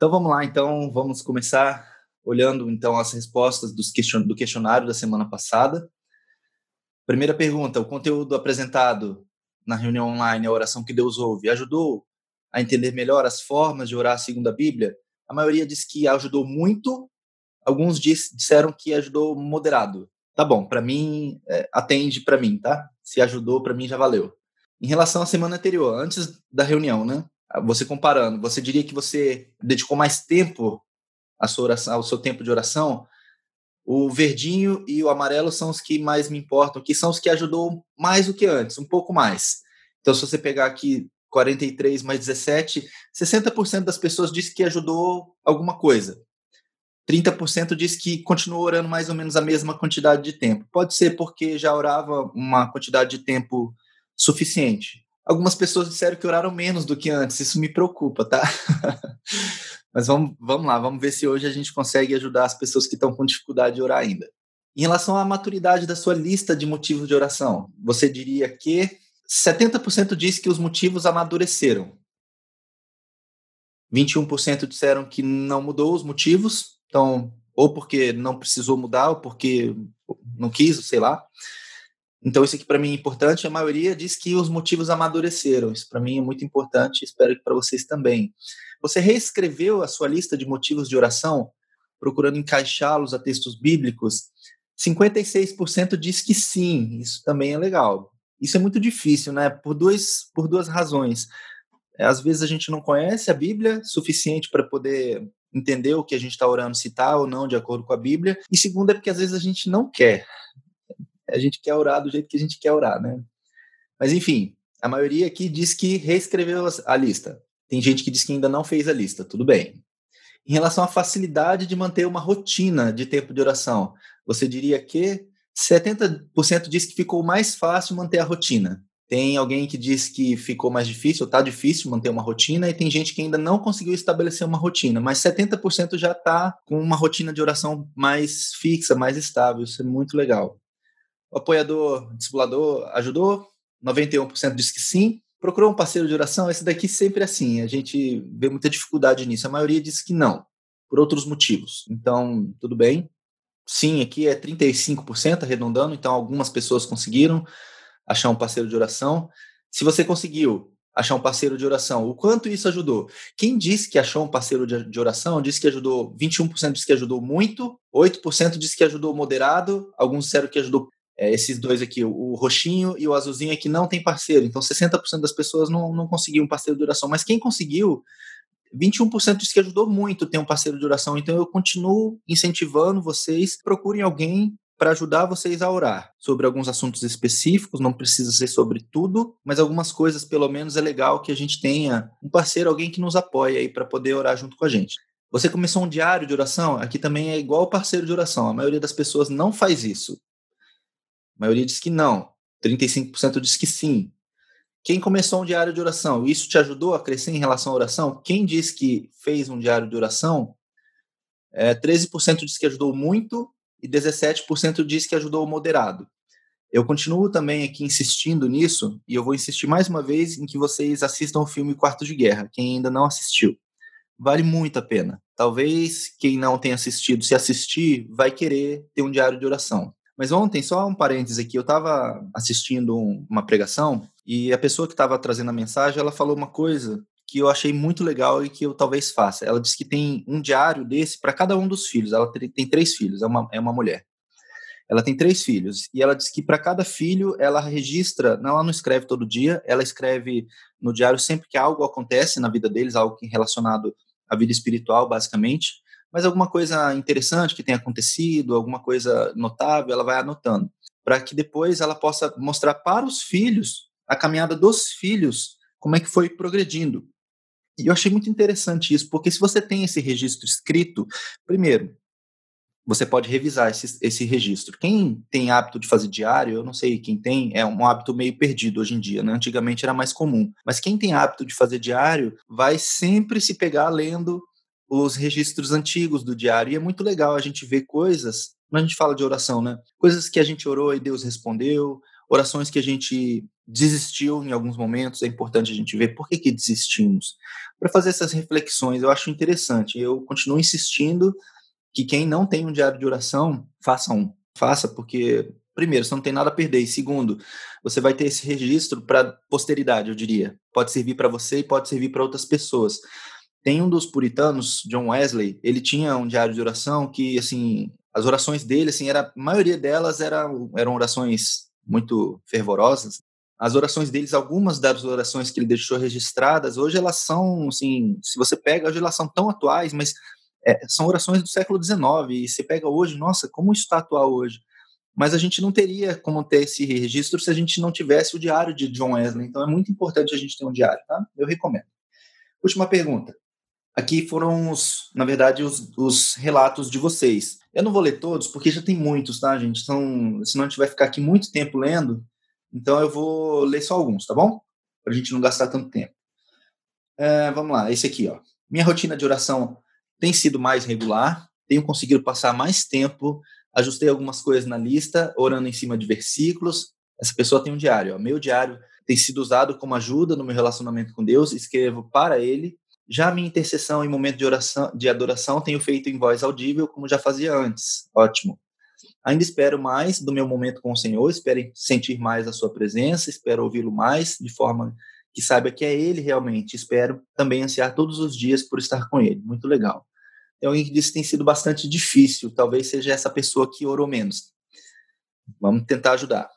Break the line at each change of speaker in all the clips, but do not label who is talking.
Então vamos lá, então vamos começar olhando então as respostas question do questionário da semana passada. Primeira pergunta: o conteúdo apresentado na reunião online, a oração que Deus ouve, ajudou a entender melhor as formas de orar segundo a Bíblia? A maioria diz que ajudou muito, alguns diz, disseram que ajudou moderado. Tá bom, para mim, é, atende para mim, tá? Se ajudou, para mim já valeu. Em relação à semana anterior, antes da reunião, né? Você comparando, você diria que você dedicou mais tempo à sua oração, ao seu tempo de oração? O verdinho e o amarelo são os que mais me importam, que são os que ajudou mais do que antes, um pouco mais. Então, se você pegar aqui 43 mais 17, 60% das pessoas disse que ajudou alguma coisa. 30% diz que continuou orando mais ou menos a mesma quantidade de tempo. Pode ser porque já orava uma quantidade de tempo suficiente. Algumas pessoas disseram que oraram menos do que antes, isso me preocupa, tá? Mas vamos, vamos lá, vamos ver se hoje a gente consegue ajudar as pessoas que estão com dificuldade de orar ainda. Em relação à maturidade da sua lista de motivos de oração, você diria que 70% diz que os motivos amadureceram. 21% disseram que não mudou os motivos, então, ou porque não precisou mudar, ou porque não quis, sei lá. Então, isso aqui para mim é importante. A maioria diz que os motivos amadureceram. Isso para mim é muito importante, espero que para vocês também. Você reescreveu a sua lista de motivos de oração, procurando encaixá-los a textos bíblicos? 56% diz que sim, isso também é legal. Isso é muito difícil, né? Por, dois, por duas razões. É, às vezes a gente não conhece a Bíblia suficiente para poder entender o que a gente está orando, se está ou não de acordo com a Bíblia. E segundo é porque às vezes a gente não quer. A gente quer orar do jeito que a gente quer orar, né? Mas enfim, a maioria aqui diz que reescreveu a lista. Tem gente que diz que ainda não fez a lista, tudo bem. Em relação à facilidade de manter uma rotina de tempo de oração, você diria que 70% diz que ficou mais fácil manter a rotina. Tem alguém que diz que ficou mais difícil, está difícil manter uma rotina, e tem gente que ainda não conseguiu estabelecer uma rotina, mas 70% já está com uma rotina de oração mais fixa, mais estável. Isso é muito legal. O apoiador, discipulador, ajudou? 91% diz que sim. Procurou um parceiro de oração? Esse daqui sempre é assim, a gente vê muita dificuldade nisso. A maioria diz que não, por outros motivos. Então, tudo bem. Sim, aqui é 35% arredondando, então algumas pessoas conseguiram achar um parceiro de oração. Se você conseguiu achar um parceiro de oração, o quanto isso ajudou? Quem disse que achou um parceiro de, oração disse que ajudou, 21% disse que ajudou muito, 8% disse que ajudou moderado, alguns disseram que ajudou é, esses dois aqui, o roxinho e o azulzinho, é que não tem parceiro. Então, 60% das pessoas não, não conseguiam um parceiro de oração. Mas quem conseguiu, 21% disse que ajudou muito ter um parceiro de oração. Então, eu continuo incentivando vocês, procurem alguém para ajudar vocês a orar sobre alguns assuntos específicos, não precisa ser sobre tudo, mas algumas coisas, pelo menos, é legal que a gente tenha um parceiro, alguém que nos apoie aí para poder orar junto com a gente. Você começou um diário de oração? Aqui também é igual parceiro de oração. A maioria das pessoas não faz isso. A maioria diz que não. 35% diz que sim. Quem começou um diário de oração, isso te ajudou a crescer em relação à oração? Quem diz que fez um diário de oração, é, 13% diz que ajudou muito e 17% diz que ajudou moderado. Eu continuo também aqui insistindo nisso, e eu vou insistir mais uma vez em que vocês assistam o filme Quarto de Guerra, quem ainda não assistiu. Vale muito a pena. Talvez quem não tenha assistido, se assistir, vai querer ter um diário de oração. Mas ontem, só um parêntese aqui, eu estava assistindo uma pregação e a pessoa que estava trazendo a mensagem, ela falou uma coisa que eu achei muito legal e que eu talvez faça. Ela disse que tem um diário desse para cada um dos filhos. Ela tem três filhos, é uma, é uma mulher. Ela tem três filhos e ela disse que para cada filho ela registra, não, ela não escreve todo dia, ela escreve no diário sempre que algo acontece na vida deles, algo relacionado à vida espiritual, basicamente, mas alguma coisa interessante que tenha acontecido, alguma coisa notável, ela vai anotando, para que depois ela possa mostrar para os filhos a caminhada dos filhos, como é que foi progredindo. E eu achei muito interessante isso, porque se você tem esse registro escrito, primeiro, você pode revisar esse, esse registro. Quem tem hábito de fazer diário, eu não sei quem tem, é um hábito meio perdido hoje em dia, né? Antigamente era mais comum. Mas quem tem hábito de fazer diário vai sempre se pegar lendo os registros antigos do diário. E é muito legal a gente ver coisas, quando a gente fala de oração, né? Coisas que a gente orou e Deus respondeu, orações que a gente desistiu em alguns momentos, é importante a gente ver por que, que desistimos. Para fazer essas reflexões, eu acho interessante. Eu continuo insistindo que quem não tem um diário de oração, faça um. Faça, porque, primeiro, você não tem nada a perder. E segundo, você vai ter esse registro para posteridade, eu diria. Pode servir para você e pode servir para outras pessoas. Tem um dos puritanos, John Wesley, ele tinha um diário de oração que, assim, as orações dele, assim, era, a maioria delas era, eram orações muito fervorosas. As orações deles, algumas das orações que ele deixou registradas, hoje elas são, assim, se você pega, hoje elas são tão atuais, mas é, são orações do século XIX, e você pega hoje, nossa, como isso está atual hoje? Mas a gente não teria como ter esse registro se a gente não tivesse o diário de John Wesley, então é muito importante a gente ter um diário, tá? Eu recomendo. Última pergunta. Aqui foram, os, na verdade, os, os, relatos de vocês. Eu não vou ler todos, porque já tem muitos, tá, gente? Então, senão a gente vai ficar aqui muito tempo lendo. Então, eu vou ler só alguns, tá bom? Para a gente não gastar tanto tempo. É, vamos lá, esse aqui, ó. Minha rotina de oração tem sido mais regular, tenho conseguido passar mais tempo, ajustei algumas coisas na lista, orando em cima de versículos. Essa pessoa tem um diário, ó. Meu diário tem sido usado como ajuda no meu relacionamento com Deus, escrevo para ele já minha intercessão em momento de oração, de adoração, tenho feito em voz audível, como já fazia antes. Ótimo. Ainda espero mais do meu momento com o Senhor, espero sentir mais a sua presença, espero ouvi-lo mais, de forma que saiba que é ele realmente. Espero também ansiar todos os dias por estar com ele. Muito legal. Tem alguém que disse que tem sido bastante difícil, talvez seja essa pessoa que orou menos. Vamos tentar ajudar.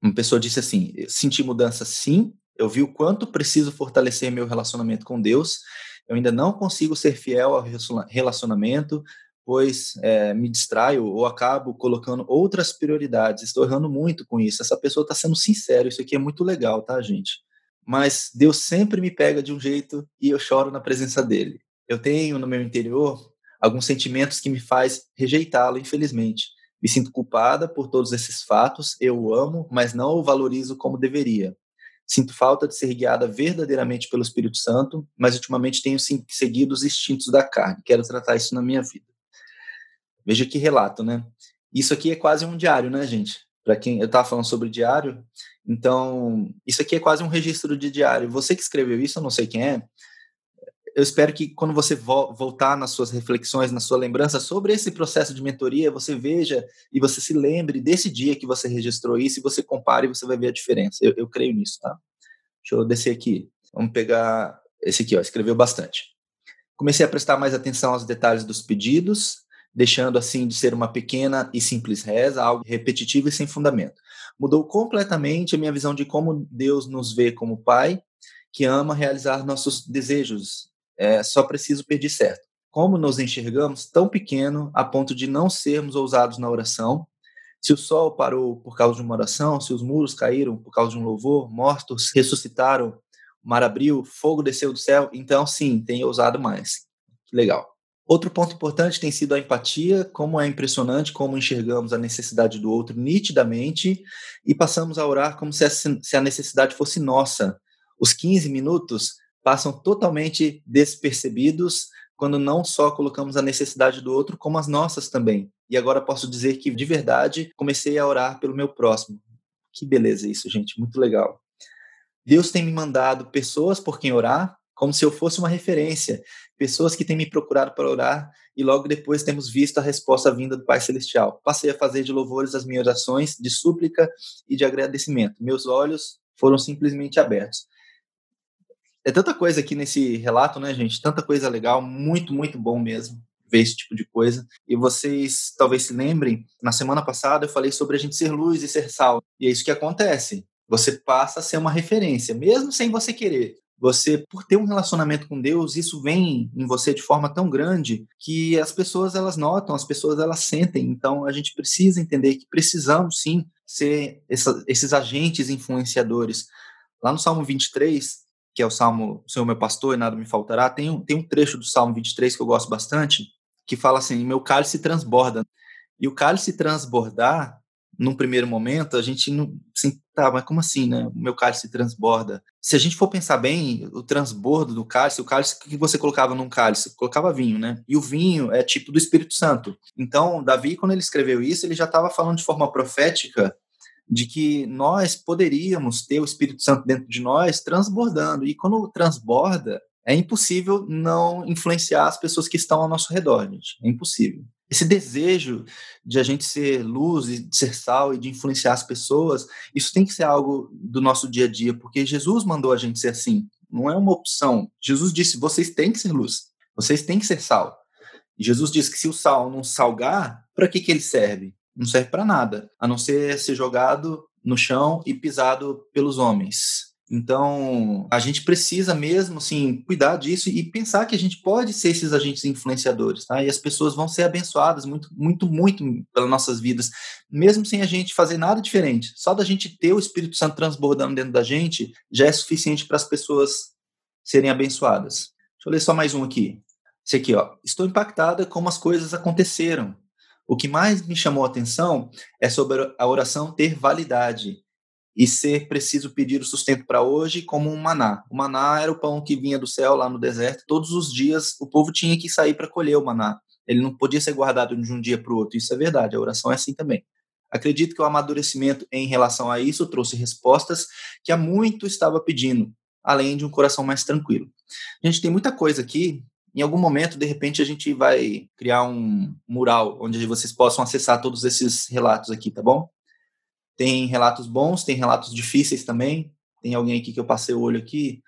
Uma pessoa disse assim: senti mudança sim, eu vi o quanto preciso fortalecer meu relacionamento com Deus. Eu ainda não consigo ser fiel ao relacionamento, pois é, me distraio ou acabo colocando outras prioridades. Estou errando muito com isso. Essa pessoa está sendo sincera. Isso aqui é muito legal, tá, gente? Mas Deus sempre me pega de um jeito e eu choro na presença dele. Eu tenho no meu interior alguns sentimentos que me faz rejeitá-lo, infelizmente. Me sinto culpada por todos esses fatos, eu o amo, mas não o valorizo como deveria. Sinto falta de ser guiada verdadeiramente pelo Espírito Santo, mas ultimamente tenho seguido os instintos da carne. Quero tratar isso na minha vida. Veja que relato, né? Isso aqui é quase um diário, né, gente? Para quem eu estava falando sobre diário, então isso aqui é quase um registro de diário. Você que escreveu isso, eu não sei quem é. Eu espero que quando você vo voltar nas suas reflexões, na sua lembrança sobre esse processo de mentoria, você veja e você se lembre desse dia que você registrou isso e você compare e você vai ver a diferença. Eu, eu creio nisso, tá? Deixa eu descer aqui. Vamos pegar esse aqui, ó, escreveu bastante. Comecei a prestar mais atenção aos detalhes dos pedidos, deixando assim de ser uma pequena e simples reza, algo repetitivo e sem fundamento. Mudou completamente a minha visão de como Deus nos vê como Pai, que ama realizar nossos desejos. É, só preciso pedir certo. Como nos enxergamos tão pequeno a ponto de não sermos ousados na oração, se o sol parou por causa de uma oração, se os muros caíram por causa de um louvor, mortos ressuscitaram, o mar abriu, fogo desceu do céu, então sim, tem ousado mais. Que legal. Outro ponto importante tem sido a empatia, como é impressionante como enxergamos a necessidade do outro nitidamente e passamos a orar como se a necessidade fosse nossa. Os 15 minutos passam totalmente despercebidos quando não só colocamos a necessidade do outro, como as nossas também. E agora posso dizer que, de verdade, comecei a orar pelo meu próximo. Que beleza isso, gente, muito legal. Deus tem me mandado pessoas por quem orar, como se eu fosse uma referência, pessoas que têm me procurado para orar e logo depois temos visto a resposta vinda do Pai Celestial. Passei a fazer de louvores as minhas orações, de súplica e de agradecimento. Meus olhos foram simplesmente abertos. É tanta coisa aqui nesse relato, né, gente? Tanta coisa legal, muito, muito bom mesmo ver esse tipo de coisa. E vocês talvez se lembrem, na semana passada eu falei sobre a gente ser luz e ser sal. E é isso que acontece. Você passa a ser uma referência, mesmo sem você querer. Você, por ter um relacionamento com Deus, isso vem em você de forma tão grande que as pessoas elas notam, as pessoas elas sentem. Então a gente precisa entender que precisamos sim ser essa, esses agentes influenciadores. Lá no Salmo 23, que é o Salmo Senhor meu pastor e nada me faltará, tem um, tem um trecho do Salmo 23 que eu gosto bastante, que fala assim: meu cálice transborda. E o cálice transbordar, num primeiro momento, a gente não. Assim, tá, mas como assim, né? O meu cálice transborda. Se a gente for pensar bem, o transbordo do cálice, o cálice, o que você colocava num cálice? Colocava vinho, né? E o vinho é tipo do Espírito Santo. Então, Davi, quando ele escreveu isso, ele já estava falando de forma profética de que nós poderíamos ter o Espírito Santo dentro de nós transbordando. E quando transborda, é impossível não influenciar as pessoas que estão ao nosso redor, gente. É impossível. Esse desejo de a gente ser luz e de ser sal e de influenciar as pessoas, isso tem que ser algo do nosso dia a dia, porque Jesus mandou a gente ser assim. Não é uma opção. Jesus disse: vocês têm que ser luz, vocês têm que ser sal. E Jesus disse que se o sal não salgar, para que, que ele serve? Não serve para nada, a não ser ser jogado no chão e pisado pelos homens. Então, a gente precisa mesmo, assim, cuidar disso e pensar que a gente pode ser esses agentes influenciadores, tá? E as pessoas vão ser abençoadas muito, muito, muito pelas nossas vidas, mesmo sem a gente fazer nada diferente. Só da gente ter o Espírito Santo transbordando dentro da gente já é suficiente para as pessoas serem abençoadas. Deixa eu ler só mais um aqui. Esse aqui, ó. Estou impactada como as coisas aconteceram. O que mais me chamou a atenção é sobre a oração ter validade e ser preciso pedir o sustento para hoje como um maná. O maná era o pão que vinha do céu lá no deserto. Todos os dias o povo tinha que sair para colher o maná. Ele não podia ser guardado de um dia para o outro. Isso é verdade. A oração é assim também. Acredito que o amadurecimento em relação a isso trouxe respostas que há muito estava pedindo, além de um coração mais tranquilo. A gente tem muita coisa aqui em algum momento, de repente, a gente vai criar um mural onde vocês possam acessar todos esses relatos aqui, tá bom? Tem relatos bons, tem relatos difíceis também. Tem alguém aqui que eu passei o olho aqui,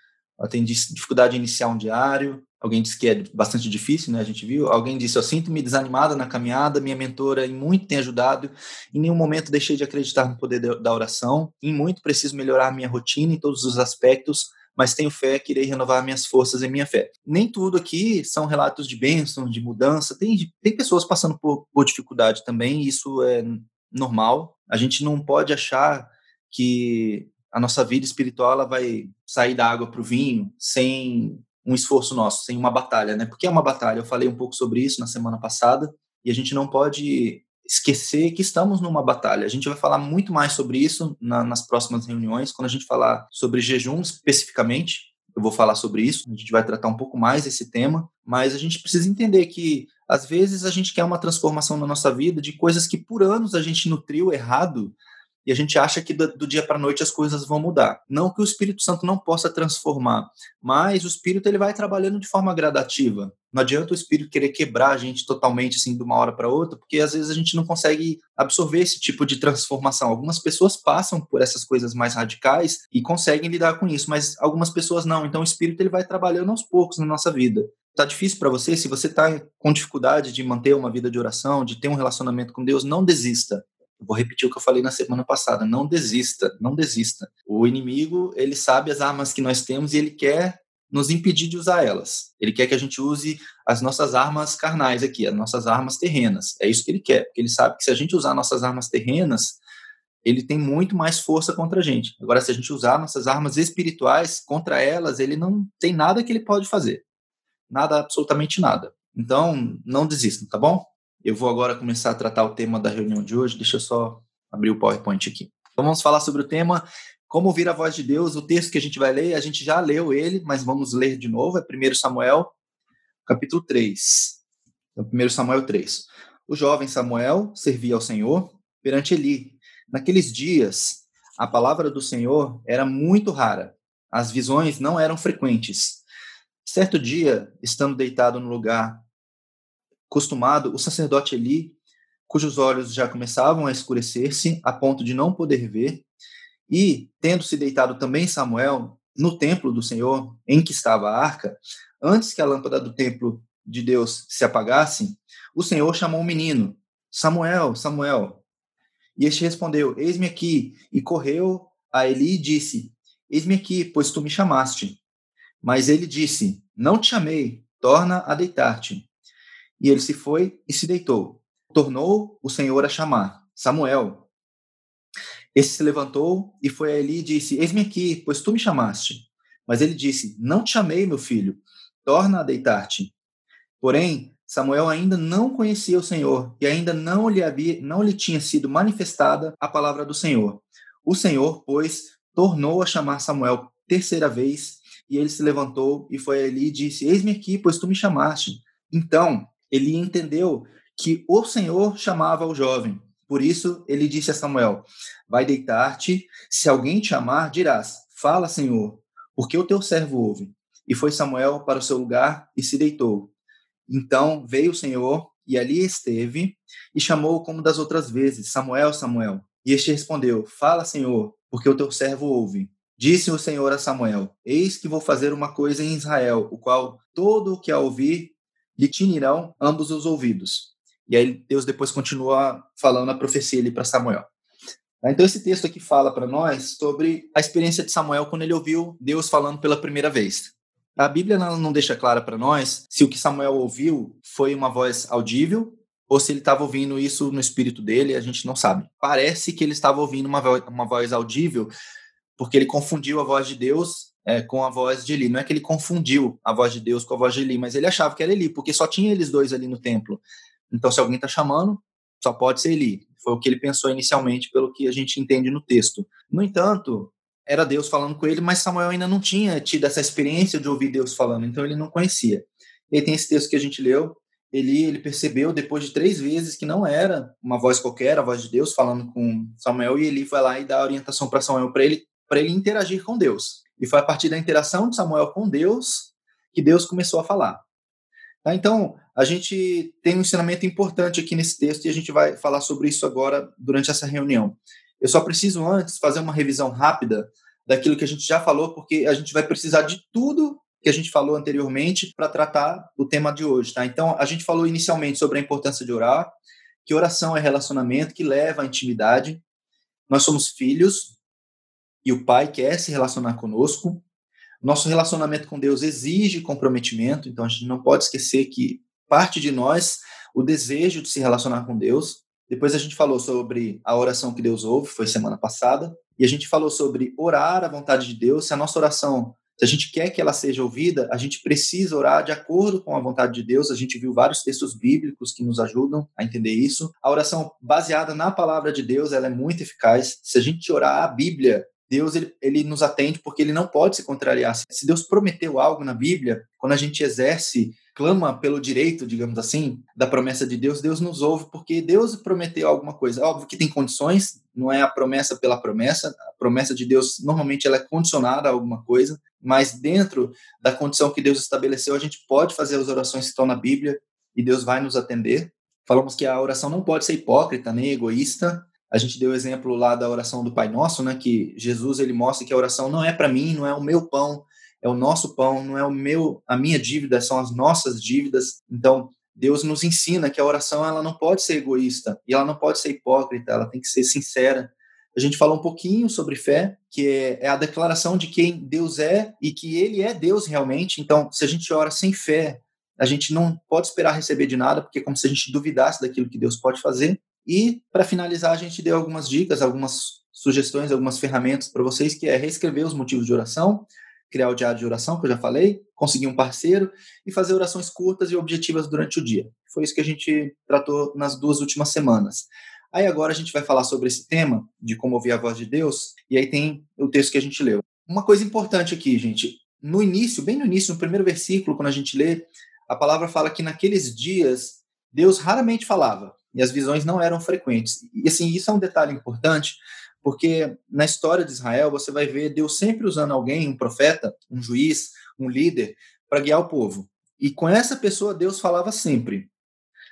tem dificuldade de iniciar um diário. Alguém disse que é bastante difícil, né? A gente viu. Alguém disse: Eu sinto-me desanimada na caminhada, minha mentora em muito tem ajudado. Em nenhum momento deixei de acreditar no poder da oração. Em muito preciso melhorar minha rotina em todos os aspectos mas tenho fé que irei renovar minhas forças e minha fé. Nem tudo aqui são relatos de bênção, de mudança. Tem, tem pessoas passando por, por dificuldade também, isso é normal. A gente não pode achar que a nossa vida espiritual ela vai sair da água para o vinho sem um esforço nosso, sem uma batalha, né? Porque é uma batalha. Eu falei um pouco sobre isso na semana passada e a gente não pode esquecer que estamos numa batalha. A gente vai falar muito mais sobre isso na, nas próximas reuniões, quando a gente falar sobre jejum especificamente. Eu vou falar sobre isso, a gente vai tratar um pouco mais esse tema, mas a gente precisa entender que às vezes a gente quer uma transformação na nossa vida de coisas que por anos a gente nutriu errado e a gente acha que do, do dia para a noite as coisas vão mudar. Não que o Espírito Santo não possa transformar, mas o Espírito ele vai trabalhando de forma gradativa. Não adianta o Espírito querer quebrar a gente totalmente assim de uma hora para outra, porque às vezes a gente não consegue absorver esse tipo de transformação. Algumas pessoas passam por essas coisas mais radicais e conseguem lidar com isso, mas algumas pessoas não. Então o Espírito ele vai trabalhando aos poucos na nossa vida. Tá difícil para você? Se você está com dificuldade de manter uma vida de oração, de ter um relacionamento com Deus, não desista. Vou repetir o que eu falei na semana passada. Não desista, não desista. O inimigo, ele sabe as armas que nós temos e ele quer nos impedir de usar elas. Ele quer que a gente use as nossas armas carnais aqui, as nossas armas terrenas. É isso que ele quer, porque ele sabe que se a gente usar nossas armas terrenas, ele tem muito mais força contra a gente. Agora, se a gente usar nossas armas espirituais contra elas, ele não tem nada que ele pode fazer. Nada, absolutamente nada. Então, não desistam, tá bom? Eu vou agora começar a tratar o tema da reunião de hoje. Deixa eu só abrir o PowerPoint aqui. Então vamos falar sobre o tema como ouvir a voz de Deus. O texto que a gente vai ler, a gente já leu ele, mas vamos ler de novo. É 1 Samuel, capítulo 3. Então, 1 Samuel 3. O jovem Samuel servia ao Senhor perante Eli. Naqueles dias, a palavra do Senhor era muito rara. As visões não eram frequentes. Certo dia, estando deitado no lugar costumado, o sacerdote Eli, cujos olhos já começavam a escurecer-se a ponto de não poder ver, e, tendo se deitado também Samuel no templo do Senhor, em que estava a arca, antes que a lâmpada do templo de Deus se apagasse, o Senhor chamou o menino: Samuel, Samuel. E este respondeu: Eis-me aqui. E correu a Eli e disse: Eis-me aqui, pois tu me chamaste. Mas ele disse: Não te chamei, torna a deitar-te. E ele se foi e se deitou. Tornou o Senhor a chamar: Samuel. Esse se levantou e foi a Eli e disse: Eis-me aqui, pois tu me chamaste. Mas ele disse: Não te chamei, meu filho, torna a deitar-te. Porém, Samuel ainda não conhecia o Senhor e ainda não lhe havia, não lhe tinha sido manifestada a palavra do Senhor. O Senhor, pois, tornou a chamar Samuel terceira vez, e ele se levantou e foi a Eli e disse: Eis-me aqui, pois tu me chamaste. Então, ele entendeu que o Senhor chamava o jovem. Por isso ele disse a Samuel: Vai deitar-te, se alguém te amar, dirás: Fala, Senhor, porque o teu servo ouve. E foi Samuel para o seu lugar e se deitou. Então veio o Senhor e ali esteve e chamou como das outras vezes: Samuel, Samuel. E este respondeu: Fala, Senhor, porque o teu servo ouve. Disse o Senhor a Samuel: Eis que vou fazer uma coisa em Israel, o qual todo o que a ouvir lhe tinirão ambos os ouvidos. E aí Deus depois continua falando a profecia ali para Samuel. Então esse texto aqui fala para nós sobre a experiência de Samuel quando ele ouviu Deus falando pela primeira vez. A Bíblia não deixa clara para nós se o que Samuel ouviu foi uma voz audível ou se ele estava ouvindo isso no espírito dele, a gente não sabe. Parece que ele estava ouvindo uma voz, uma voz audível, porque ele confundiu a voz de Deus é, com a voz de Eli. Não é que ele confundiu a voz de Deus com a voz de Eli, mas ele achava que era Eli, porque só tinha eles dois ali no templo. Então, se alguém está chamando, só pode ser Eli. Foi o que ele pensou inicialmente, pelo que a gente entende no texto. No entanto, era Deus falando com ele, mas Samuel ainda não tinha tido essa experiência de ouvir Deus falando, então ele não conhecia. E tem esse texto que a gente leu, ele, ele percebeu depois de três vezes que não era uma voz qualquer, a voz de Deus falando com Samuel, e ele vai lá e dá orientação para Samuel para ele, ele interagir com Deus. E foi a partir da interação de Samuel com Deus que Deus começou a falar. Tá? Então, a gente tem um ensinamento importante aqui nesse texto e a gente vai falar sobre isso agora durante essa reunião. Eu só preciso antes fazer uma revisão rápida daquilo que a gente já falou, porque a gente vai precisar de tudo que a gente falou anteriormente para tratar o tema de hoje, tá? Então, a gente falou inicialmente sobre a importância de orar, que oração é relacionamento que leva à intimidade. Nós somos filhos e o Pai quer se relacionar conosco. Nosso relacionamento com Deus exige comprometimento, então a gente não pode esquecer que parte de nós o desejo de se relacionar com Deus. Depois a gente falou sobre a oração que Deus ouve, foi semana passada, e a gente falou sobre orar a vontade de Deus. Se a nossa oração, se a gente quer que ela seja ouvida, a gente precisa orar de acordo com a vontade de Deus. A gente viu vários textos bíblicos que nos ajudam a entender isso. A oração baseada na palavra de Deus, ela é muito eficaz. Se a gente orar a Bíblia, Deus ele, ele nos atende porque ele não pode se contrariar. Se Deus prometeu algo na Bíblia, quando a gente exerce, clama pelo direito, digamos assim, da promessa de Deus, Deus nos ouve porque Deus prometeu alguma coisa. Óbvio que tem condições, não é a promessa pela promessa. A promessa de Deus normalmente ela é condicionada a alguma coisa, mas dentro da condição que Deus estabeleceu, a gente pode fazer as orações que estão na Bíblia e Deus vai nos atender. Falamos que a oração não pode ser hipócrita nem egoísta, a gente deu o exemplo lá da oração do Pai Nosso, né, que Jesus ele mostra que a oração não é para mim, não é o meu pão, é o nosso pão, não é o meu, a minha dívida, são as nossas dívidas. Então, Deus nos ensina que a oração ela não pode ser egoísta e ela não pode ser hipócrita, ela tem que ser sincera. A gente falou um pouquinho sobre fé, que é, é a declaração de quem Deus é e que Ele é Deus realmente. Então, se a gente ora sem fé, a gente não pode esperar receber de nada, porque é como se a gente duvidasse daquilo que Deus pode fazer. E, para finalizar, a gente deu algumas dicas, algumas sugestões, algumas ferramentas para vocês, que é reescrever os motivos de oração, criar o diário de oração, que eu já falei, conseguir um parceiro e fazer orações curtas e objetivas durante o dia. Foi isso que a gente tratou nas duas últimas semanas. Aí agora a gente vai falar sobre esse tema, de como ouvir a voz de Deus, e aí tem o texto que a gente leu. Uma coisa importante aqui, gente, no início, bem no início, no primeiro versículo, quando a gente lê, a palavra fala que naqueles dias Deus raramente falava e as visões não eram frequentes. E assim, isso é um detalhe importante, porque na história de Israel você vai ver Deus sempre usando alguém, um profeta, um juiz, um líder, para guiar o povo. E com essa pessoa Deus falava sempre.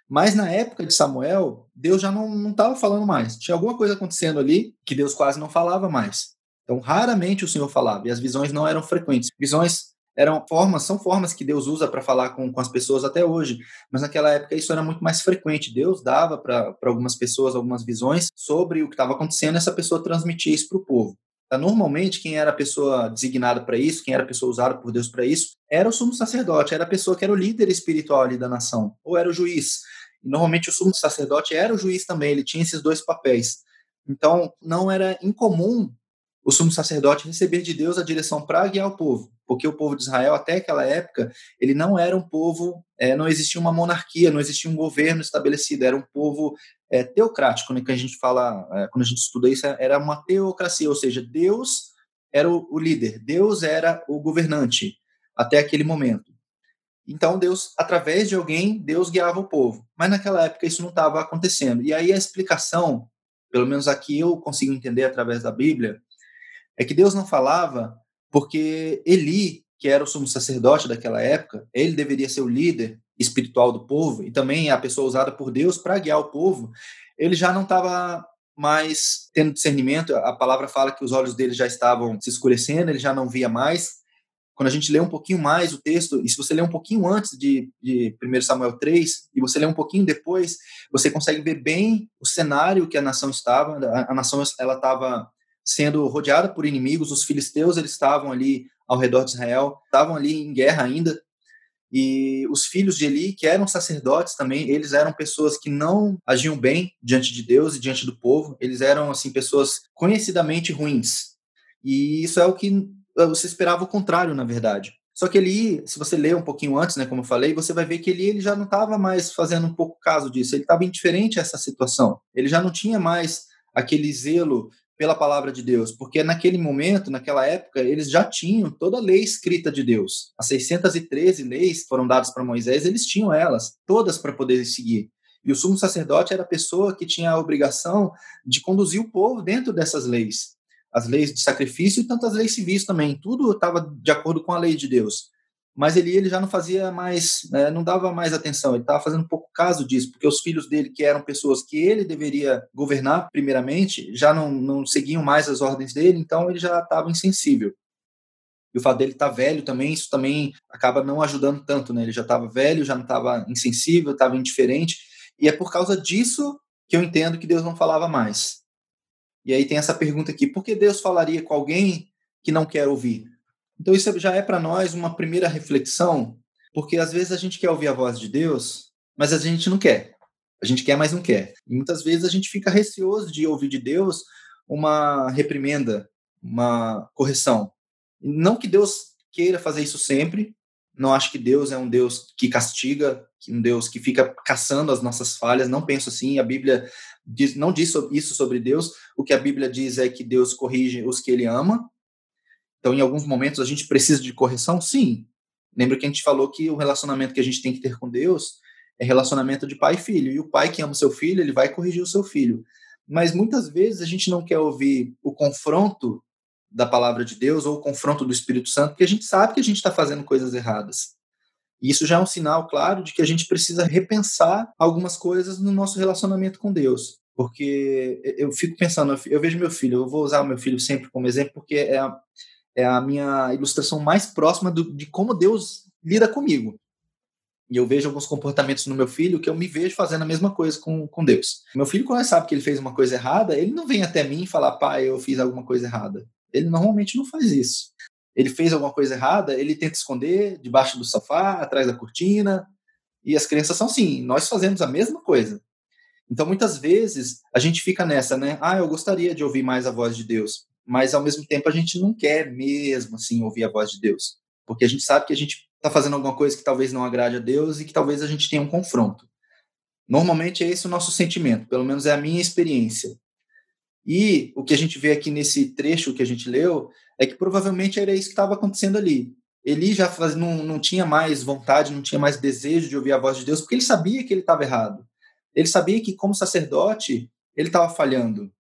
Mas na época de Samuel, Deus já não estava falando mais. Tinha alguma coisa acontecendo ali que Deus quase não falava mais. Então, raramente o Senhor falava e as visões não eram frequentes. Visões eram formas, são formas que Deus usa para falar com, com as pessoas até hoje, mas naquela época isso era muito mais frequente. Deus dava para algumas pessoas algumas visões sobre o que estava acontecendo e essa pessoa transmitia isso para o povo. Tá, normalmente, quem era a pessoa designada para isso, quem era a pessoa usada por Deus para isso, era o sumo sacerdote, era a pessoa que era o líder espiritual ali da nação, ou era o juiz. E, normalmente, o sumo sacerdote era o juiz também, ele tinha esses dois papéis. Então, não era incomum o sumo sacerdote receber de Deus a direção para guiar o povo, porque o povo de Israel, até aquela época, ele não era um povo, é, não existia uma monarquia, não existia um governo estabelecido, era um povo é, teocrático, né, que a gente fala, é, quando a gente estuda isso, era uma teocracia, ou seja, Deus era o, o líder, Deus era o governante até aquele momento. Então Deus, através de alguém, Deus guiava o povo. Mas naquela época isso não estava acontecendo. E aí a explicação, pelo menos aqui eu consigo entender através da Bíblia, é que Deus não falava porque Eli, que era o sumo sacerdote daquela época, ele deveria ser o líder espiritual do povo e também a pessoa usada por Deus para guiar o povo. Ele já não estava mais tendo discernimento. A palavra fala que os olhos dele já estavam se escurecendo, ele já não via mais quando a gente lê um pouquinho mais o texto, e se você ler um pouquinho antes de, de 1 Samuel 3, e você lê um pouquinho depois, você consegue ver bem o cenário que a nação estava. A, a nação ela estava sendo rodeada por inimigos, os filisteus eles estavam ali ao redor de Israel, estavam ali em guerra ainda, e os filhos de Eli, que eram sacerdotes também, eles eram pessoas que não agiam bem diante de Deus e diante do povo, eles eram assim pessoas conhecidamente ruins. E isso é o que você esperava o contrário, na verdade. Só que ele, se você ler um pouquinho antes, né, como eu falei, você vai ver que ele, ele já não estava mais fazendo um pouco caso disso. Ele estava indiferente a essa situação. Ele já não tinha mais aquele zelo pela palavra de Deus, porque naquele momento, naquela época, eles já tinham toda a lei escrita de Deus. As 613 leis foram dadas para Moisés, eles tinham elas, todas para poder seguir. E o sumo sacerdote era a pessoa que tinha a obrigação de conduzir o povo dentro dessas leis as leis de sacrifício e tantas leis civis também. Tudo estava de acordo com a lei de Deus. Mas ele, ele já não fazia mais, né, não dava mais atenção, ele estava fazendo pouco caso disso, porque os filhos dele, que eram pessoas que ele deveria governar primeiramente, já não, não seguiam mais as ordens dele, então ele já estava insensível. E o fato dele estar tá velho também, isso também acaba não ajudando tanto, né? Ele já estava velho, já não estava insensível, estava indiferente, e é por causa disso que eu entendo que Deus não falava mais. E aí tem essa pergunta aqui: por que Deus falaria com alguém que não quer ouvir? Então, isso já é para nós uma primeira reflexão, porque às vezes a gente quer ouvir a voz de Deus, mas a gente não quer. A gente quer, mas não quer. E muitas vezes a gente fica receoso de ouvir de Deus uma reprimenda, uma correção. Não que Deus queira fazer isso sempre, não acho que Deus é um Deus que castiga, um Deus que fica caçando as nossas falhas, não penso assim. A Bíblia diz, não diz isso sobre Deus. O que a Bíblia diz é que Deus corrige os que ele ama. Então, em alguns momentos, a gente precisa de correção? Sim. Lembra que a gente falou que o relacionamento que a gente tem que ter com Deus é relacionamento de pai e filho. E o pai que ama o seu filho, ele vai corrigir o seu filho. Mas muitas vezes a gente não quer ouvir o confronto da palavra de Deus ou o confronto do Espírito Santo, porque a gente sabe que a gente está fazendo coisas erradas. E isso já é um sinal claro de que a gente precisa repensar algumas coisas no nosso relacionamento com Deus. Porque eu fico pensando, eu vejo meu filho, eu vou usar o meu filho sempre como exemplo, porque é a, é a minha ilustração mais próxima do, de como Deus lida comigo. E eu vejo alguns comportamentos no meu filho que eu me vejo fazendo a mesma coisa com, com Deus. Meu filho, quando sabe que ele fez uma coisa errada, ele não vem até mim e fala, pai, eu fiz alguma coisa errada. Ele normalmente não faz isso ele fez alguma coisa errada, ele tenta esconder debaixo do sofá, atrás da cortina. E as crianças são assim, nós fazemos a mesma coisa. Então, muitas vezes, a gente fica nessa, né? Ah, eu gostaria de ouvir mais a voz de Deus. Mas, ao mesmo tempo, a gente não quer mesmo, assim, ouvir a voz de Deus. Porque a gente sabe que a gente está fazendo alguma coisa que talvez não agrade a Deus e que talvez a gente tenha um confronto. Normalmente é esse o nosso sentimento, pelo menos é a minha experiência. E o que a gente vê aqui nesse trecho que a gente leu é que provavelmente era isso que estava acontecendo ali. Eli já faz, não, não tinha mais vontade, não tinha mais desejo de ouvir a voz de Deus, porque ele sabia que ele estava errado. Ele sabia que, como sacerdote, ele estava falhando.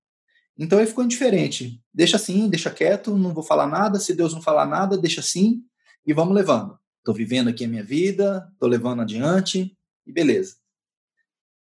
Então ele ficou indiferente. Deixa assim, deixa quieto, não vou falar nada. Se Deus não falar nada, deixa assim e vamos levando. Estou vivendo aqui a minha vida, estou levando adiante e beleza.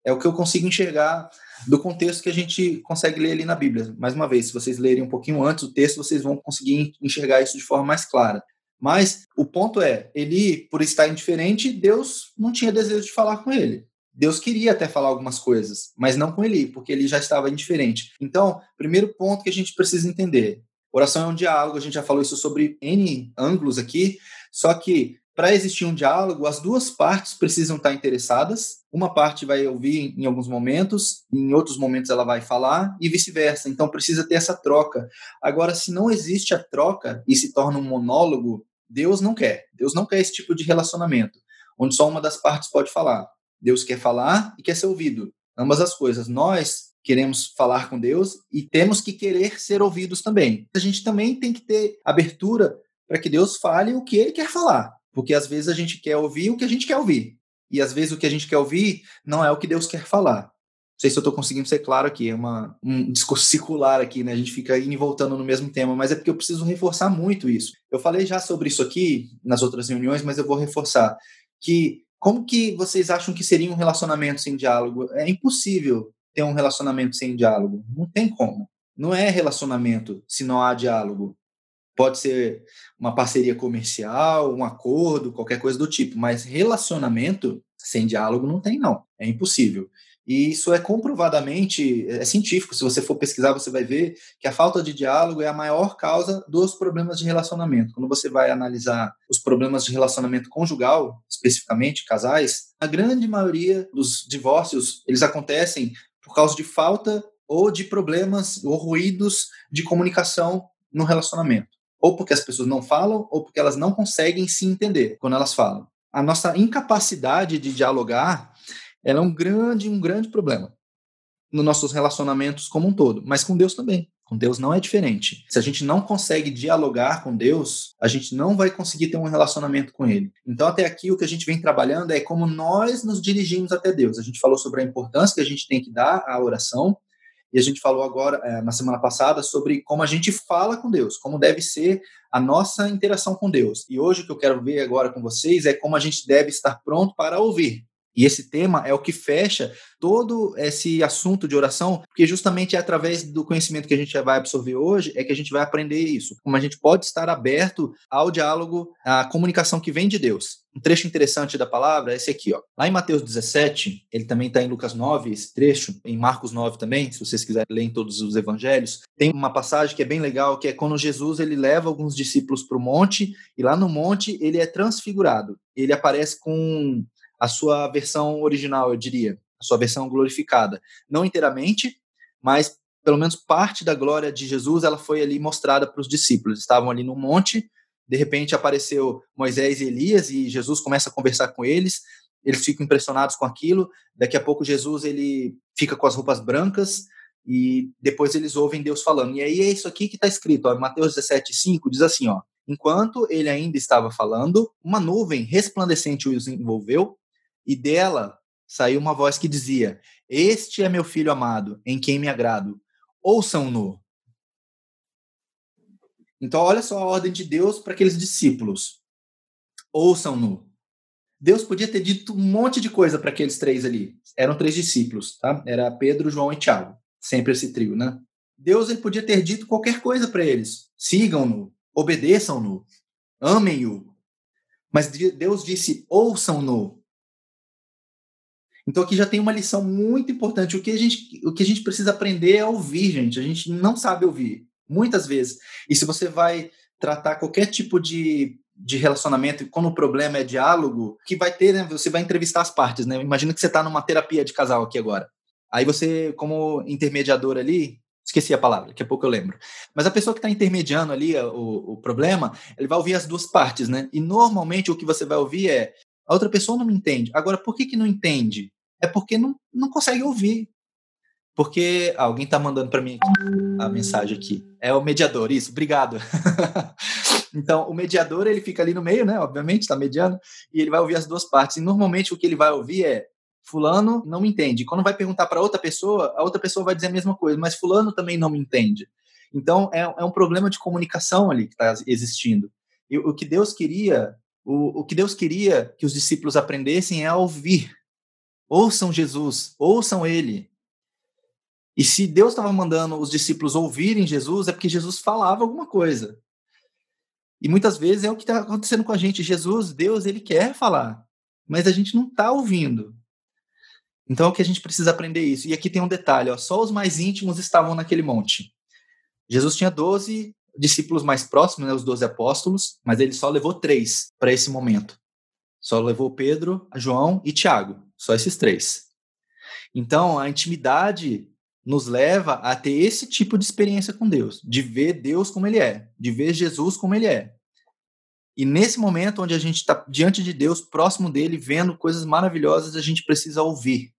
É o que eu consigo enxergar do contexto que a gente consegue ler ali na Bíblia. Mais uma vez, se vocês lerem um pouquinho antes o texto, vocês vão conseguir enxergar isso de forma mais clara. Mas o ponto é, ele, por estar indiferente, Deus não tinha desejo de falar com ele. Deus queria até falar algumas coisas, mas não com ele, porque ele já estava indiferente. Então, primeiro ponto que a gente precisa entender: oração é um diálogo, a gente já falou isso sobre N ângulos aqui, só que para existir um diálogo, as duas partes precisam estar interessadas. Uma parte vai ouvir em alguns momentos, em outros momentos ela vai falar e vice-versa. Então precisa ter essa troca. Agora, se não existe a troca e se torna um monólogo, Deus não quer. Deus não quer esse tipo de relacionamento, onde só uma das partes pode falar. Deus quer falar e quer ser ouvido. Ambas as coisas. Nós queremos falar com Deus e temos que querer ser ouvidos também. A gente também tem que ter abertura para que Deus fale o que ele quer falar Porque às vezes a gente quer ouvir o que a gente quer ouvir. E às vezes o que a gente quer ouvir não é o que Deus quer falar. Não sei se eu estou conseguindo ser claro aqui, é uma, um discurso circular aqui, né? A gente fica indo e voltando no mesmo tema, mas é porque eu preciso reforçar muito isso. Eu falei já sobre isso aqui nas outras reuniões, mas eu vou reforçar que como que vocês acham que seria um relacionamento sem diálogo? É impossível ter um relacionamento sem diálogo. Não tem como. Não é relacionamento se não há diálogo. Pode ser uma parceria comercial, um acordo, qualquer coisa do tipo, mas relacionamento sem diálogo não tem, não. É impossível. E isso é comprovadamente, é científico. Se você for pesquisar, você vai ver que a falta de diálogo é a maior causa dos problemas de relacionamento. Quando você vai analisar os problemas de relacionamento conjugal, especificamente casais, a grande maioria dos divórcios, eles acontecem por causa de falta ou de problemas ou ruídos de comunicação no relacionamento. Ou porque as pessoas não falam, ou porque elas não conseguem se entender quando elas falam. A nossa incapacidade de dialogar ela é um grande, um grande problema nos nossos relacionamentos como um todo, mas com Deus também. Com Deus não é diferente. Se a gente não consegue dialogar com Deus, a gente não vai conseguir ter um relacionamento com Ele. Então, até aqui, o que a gente vem trabalhando é como nós nos dirigimos até Deus. A gente falou sobre a importância que a gente tem que dar à oração, e a gente falou agora, é, na semana passada, sobre como a gente fala com Deus, como deve ser a nossa interação com Deus. E hoje o que eu quero ver agora com vocês é como a gente deve estar pronto para ouvir. E esse tema é o que fecha todo esse assunto de oração, porque justamente é através do conhecimento que a gente vai absorver hoje é que a gente vai aprender isso. Como a gente pode estar aberto ao diálogo, à comunicação que vem de Deus. Um trecho interessante da palavra é esse aqui, ó. Lá em Mateus 17, ele também está em Lucas 9, esse trecho, em Marcos 9 também, se vocês quiserem ler em todos os evangelhos, tem uma passagem que é bem legal, que é quando Jesus ele leva alguns discípulos para o monte, e lá no monte ele é transfigurado. Ele aparece com a sua versão original, eu diria, a sua versão glorificada. Não inteiramente, mas pelo menos parte da glória de Jesus ela foi ali mostrada para os discípulos. Estavam ali no monte, de repente apareceu Moisés e Elias e Jesus começa a conversar com eles. Eles ficam impressionados com aquilo. Daqui a pouco Jesus ele fica com as roupas brancas e depois eles ouvem Deus falando. E aí é isso aqui que está escrito, ó, Mateus 17:5 diz assim, ó: Enquanto ele ainda estava falando, uma nuvem resplandecente os envolveu e dela saiu uma voz que dizia: Este é meu filho amado, em quem me agrado. Ouçam-no. Então, olha só a ordem de Deus para aqueles discípulos. Ouçam-no. Deus podia ter dito um monte de coisa para aqueles três ali. Eram três discípulos, tá? Era Pedro, João e Tiago. Sempre esse trio, né? Deus ele podia ter dito qualquer coisa para eles. Sigam-no, obedeçam-no, amem-o. Mas Deus disse: ouçam-no. Então aqui já tem uma lição muito importante. O que a gente, o que a gente precisa aprender é ouvir, gente. A gente não sabe ouvir, muitas vezes. E se você vai tratar qualquer tipo de, de relacionamento, quando o problema é diálogo, que vai ter, né? Você vai entrevistar as partes, né? Imagina que você está numa terapia de casal aqui agora. Aí você, como intermediador ali, esqueci a palavra, daqui a pouco eu lembro. Mas a pessoa que está intermediando ali o, o problema, ele vai ouvir as duas partes, né? E normalmente o que você vai ouvir é a outra pessoa não me entende. Agora, por que, que não entende? É porque não, não consegue ouvir. Porque ah, alguém está mandando para mim a mensagem aqui. É o mediador, isso, obrigado. então, o mediador, ele fica ali no meio, né? Obviamente, está mediando, e ele vai ouvir as duas partes. E normalmente o que ele vai ouvir é: Fulano não me entende. Quando vai perguntar para outra pessoa, a outra pessoa vai dizer a mesma coisa, mas Fulano também não me entende. Então, é, é um problema de comunicação ali que está existindo. E o que Deus queria o, o que Deus queria que os discípulos aprendessem é a ouvir. Ouçam Jesus, ouçam Ele. E se Deus estava mandando os discípulos ouvirem Jesus, é porque Jesus falava alguma coisa. E muitas vezes é o que está acontecendo com a gente. Jesus, Deus, Ele quer falar, mas a gente não está ouvindo. Então é o que a gente precisa aprender isso. E aqui tem um detalhe: ó, só os mais íntimos estavam naquele monte. Jesus tinha 12 discípulos mais próximos, né, os doze apóstolos, mas ele só levou três para esse momento. Só levou Pedro, João e Tiago, só esses três. Então, a intimidade nos leva a ter esse tipo de experiência com Deus, de ver Deus como ele é, de ver Jesus como ele é. E nesse momento onde a gente está diante de Deus, próximo dele, vendo coisas maravilhosas, a gente precisa ouvir.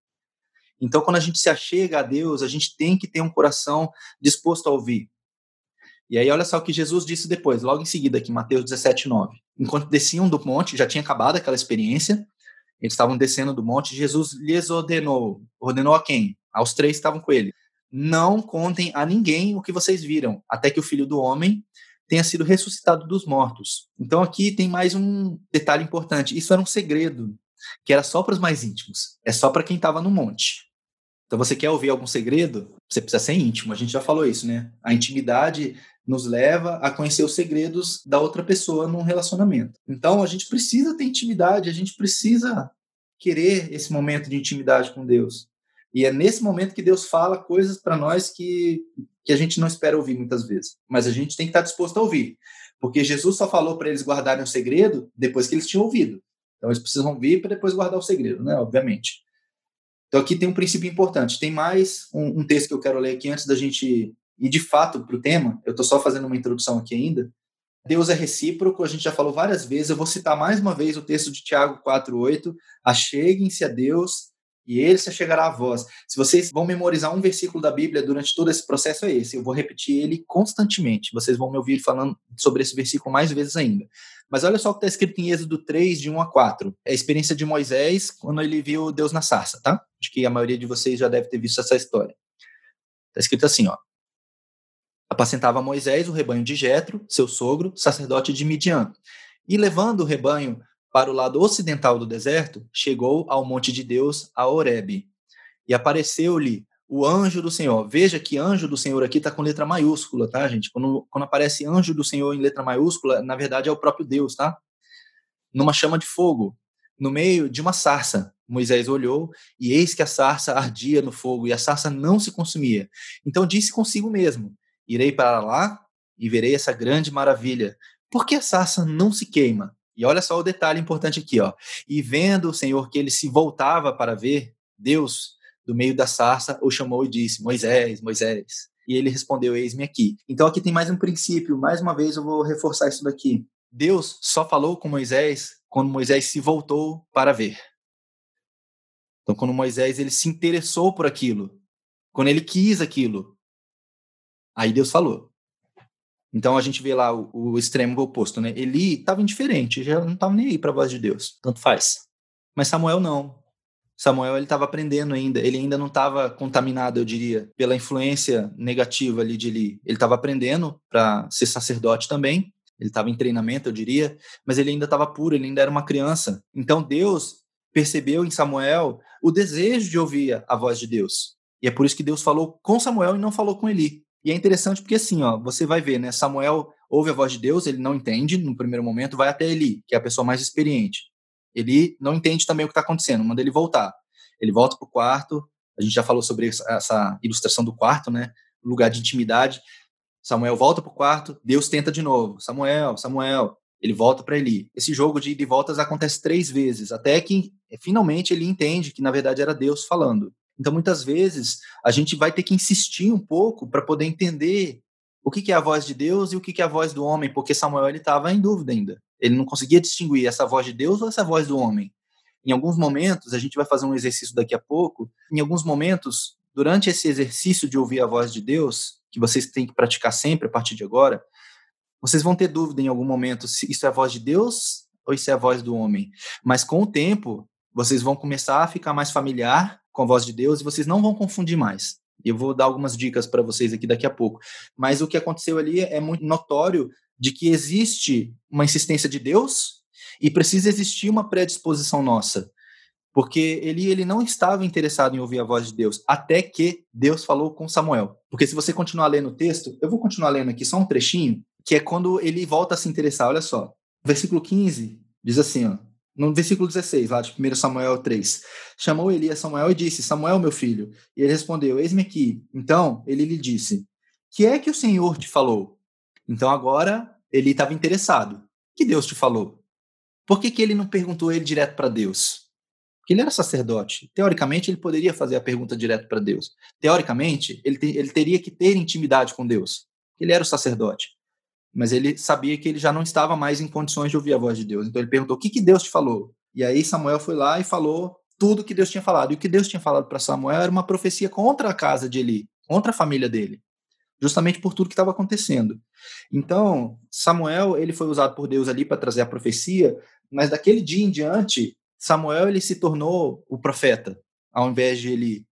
Então, quando a gente se achega a Deus, a gente tem que ter um coração disposto a ouvir. E aí, olha só o que Jesus disse depois, logo em seguida, aqui, Mateus 17, 9. Enquanto desciam do monte, já tinha acabado aquela experiência, eles estavam descendo do monte, Jesus lhes ordenou. Ordenou a quem? Aos três que estavam com ele. Não contem a ninguém o que vocês viram, até que o filho do homem tenha sido ressuscitado dos mortos. Então aqui tem mais um detalhe importante. Isso era um segredo, que era só para os mais íntimos. É só para quem estava no monte. Então você quer ouvir algum segredo? Você precisa ser íntimo. A gente já falou isso, né? A intimidade nos leva a conhecer os segredos da outra pessoa num relacionamento. Então a gente precisa ter intimidade, a gente precisa querer esse momento de intimidade com Deus. E é nesse momento que Deus fala coisas para nós que, que a gente não espera ouvir muitas vezes. Mas a gente tem que estar disposto a ouvir. Porque Jesus só falou para eles guardarem o segredo depois que eles tinham ouvido. Então eles precisam ouvir para depois guardar o segredo, né? Obviamente. Então aqui tem um princípio importante. Tem mais um, um texto que eu quero ler aqui antes da gente ir de fato para o tema. Eu estou só fazendo uma introdução aqui ainda. Deus é recíproco, a gente já falou várias vezes. Eu vou citar mais uma vez o texto de Tiago 4:8. Acheguem-se a Deus e ele se chegará a vós. Se vocês vão memorizar um versículo da Bíblia durante todo esse processo, é esse. Eu vou repetir ele constantemente. Vocês vão me ouvir falando sobre esse versículo mais vezes ainda. Mas olha só o que está escrito em Êxodo 3, de 1 a 4. É a experiência de Moisés quando ele viu Deus na sarça, tá? Acho que a maioria de vocês já deve ter visto essa história. Está escrito assim, ó. Apacentava Moisés o rebanho de Jetro, seu sogro, sacerdote de Midian. E levando o rebanho para o lado ocidental do deserto, chegou ao monte de Deus, a Horebe. E apareceu-lhe o anjo do Senhor. Veja que anjo do Senhor aqui está com letra maiúscula, tá, gente? Quando, quando aparece anjo do Senhor em letra maiúscula, na verdade é o próprio Deus, tá? Numa chama de fogo, no meio de uma sarça. Moisés olhou e eis que a sarça ardia no fogo e a sarça não se consumia. Então disse consigo mesmo: Irei para lá e verei essa grande maravilha. Por que a sarça não se queima? E olha só o detalhe importante aqui, ó. E vendo o Senhor que ele se voltava para ver, Deus, do meio da sarça, o chamou e disse: Moisés, Moisés. E ele respondeu: Eis-me aqui. Então aqui tem mais um princípio, mais uma vez eu vou reforçar isso daqui. Deus só falou com Moisés quando Moisés se voltou para ver. Então quando Moisés ele se interessou por aquilo, quando ele quis aquilo, aí Deus falou. Então a gente vê lá o, o extremo oposto, né? Eli estava indiferente, já não estava nem aí para a voz de Deus, tanto faz. Mas Samuel não. Samuel ele estava aprendendo ainda, ele ainda não estava contaminado, eu diria, pela influência negativa ali de Eli. Ele estava aprendendo para ser sacerdote também, ele estava em treinamento, eu diria, mas ele ainda estava puro, ele ainda era uma criança. Então Deus percebeu em Samuel o desejo de ouvir a voz de Deus. E é por isso que Deus falou com Samuel e não falou com Eli. E é interessante porque assim, ó, você vai ver, né? Samuel ouve a voz de Deus, ele não entende no primeiro momento, vai até Eli, que é a pessoa mais experiente. Ele não entende também o que está acontecendo, manda ele voltar. Ele volta para o quarto. A gente já falou sobre essa ilustração do quarto, né? Lugar de intimidade. Samuel volta para o quarto, Deus tenta de novo. Samuel, Samuel. Ele volta para Eli. Esse jogo de ida e voltas acontece três vezes, até que finalmente ele entende que na verdade era Deus falando. Então, muitas vezes, a gente vai ter que insistir um pouco para poder entender o que, que, é a voz de Deus e o que, que, é a voz do homem, porque Samuel estava em dúvida ainda. Ele não conseguia distinguir essa voz de Deus ou essa voz do homem. Em alguns momentos, a gente vai fazer um exercício daqui a pouco, em alguns momentos, durante esse exercício de ouvir a voz de Deus, que vocês têm que praticar sempre a partir de agora, vocês vão ter dúvida em algum momento se isso é a voz de Deus ou isso é a voz do homem. Mas com o tempo, vocês vão começar a ficar mais familiar com a voz de Deus e vocês não vão confundir mais. Eu vou dar algumas dicas para vocês aqui daqui a pouco. Mas o que aconteceu ali é muito notório de que existe uma insistência de Deus e precisa existir uma predisposição nossa. Porque ele, ele não estava interessado em ouvir a voz de Deus, até que Deus falou com Samuel. Porque se você continuar lendo o texto, eu vou continuar lendo aqui só um trechinho, que é quando ele volta a se interessar. Olha só. Versículo 15 diz assim, ó no versículo 16, lá de 1 Samuel 3. Chamou Elias Samuel e disse: Samuel, meu filho. E ele respondeu: Eis-me aqui. Então ele lhe disse: Que é que o Senhor te falou? Então agora ele estava interessado. Que Deus te falou? Por que, que ele não perguntou ele direto para Deus? Porque ele era sacerdote. Teoricamente, ele poderia fazer a pergunta direto para Deus. Teoricamente, ele, te, ele teria que ter intimidade com Deus. Ele era o sacerdote mas ele sabia que ele já não estava mais em condições de ouvir a voz de Deus. Então ele perguntou: "O que que Deus te falou?" E aí Samuel foi lá e falou tudo que Deus tinha falado. E o que Deus tinha falado para Samuel era uma profecia contra a casa de Eli, contra a família dele. justamente por tudo que estava acontecendo. Então, Samuel, ele foi usado por Deus ali para trazer a profecia, mas daquele dia em diante, Samuel ele se tornou o profeta, ao invés de ele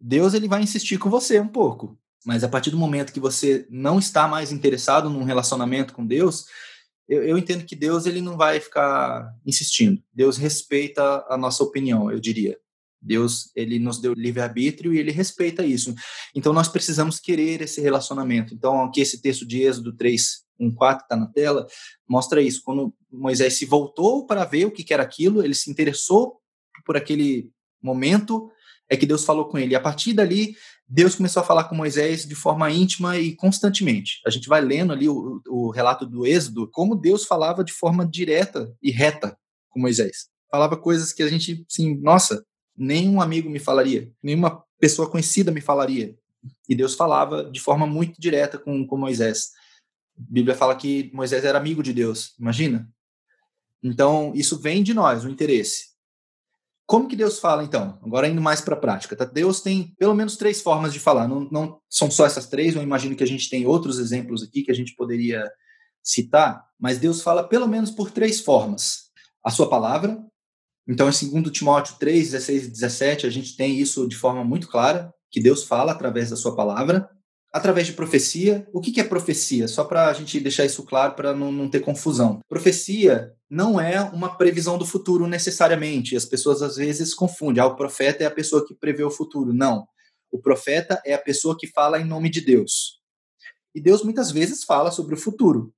Deus ele vai insistir com você um pouco, mas a partir do momento que você não está mais interessado num relacionamento com Deus, eu, eu entendo que Deus ele não vai ficar insistindo. Deus respeita a nossa opinião, eu diria. Deus, ele nos deu livre-arbítrio e ele respeita isso. Então, nós precisamos querer esse relacionamento. Então, aqui esse texto de Êxodo 3, 1, 4, está na tela, mostra isso. Quando Moisés se voltou para ver o que era aquilo, ele se interessou por aquele momento, é que Deus falou com ele. E a partir dali, Deus começou a falar com Moisés de forma íntima e constantemente. A gente vai lendo ali o, o relato do Êxodo, como Deus falava de forma direta e reta com Moisés. Falava coisas que a gente, assim, nossa, nenhum amigo me falaria, nenhuma pessoa conhecida me falaria. E Deus falava de forma muito direta com, com Moisés. A Bíblia fala que Moisés era amigo de Deus, imagina? Então, isso vem de nós, o interesse. Como que Deus fala, então? Agora indo mais para a prática. Tá? Deus tem pelo menos três formas de falar. Não, não são só essas três, eu imagino que a gente tem outros exemplos aqui que a gente poderia citar, mas Deus fala pelo menos por três formas. A sua palavra, então, em 2 Timóteo 3, 16 e 17, a gente tem isso de forma muito clara, que Deus fala através da sua palavra, através de profecia. O que é profecia? Só para a gente deixar isso claro, para não, não ter confusão. Profecia não é uma previsão do futuro necessariamente. As pessoas às vezes confundem. Ah, o profeta é a pessoa que prevê o futuro. Não. O profeta é a pessoa que fala em nome de Deus. E Deus muitas vezes fala sobre o futuro.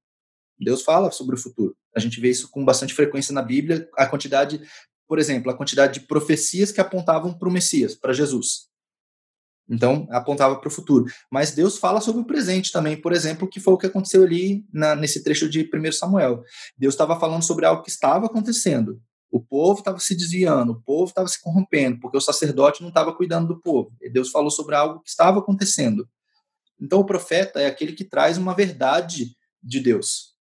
Deus fala sobre o futuro. A gente vê isso com bastante frequência na Bíblia, a quantidade por exemplo, a quantidade de profecias que apontavam para o Messias, para Jesus. Então, apontava para o futuro. Mas Deus fala sobre o presente também, por exemplo, que foi o que aconteceu ali na, nesse trecho de 1 Samuel. Deus estava falando sobre algo que estava acontecendo. O povo estava se desviando, o povo estava se corrompendo, porque o sacerdote não estava cuidando do povo. E Deus falou sobre algo que estava acontecendo. Então, o profeta é aquele que traz uma verdade de Deus.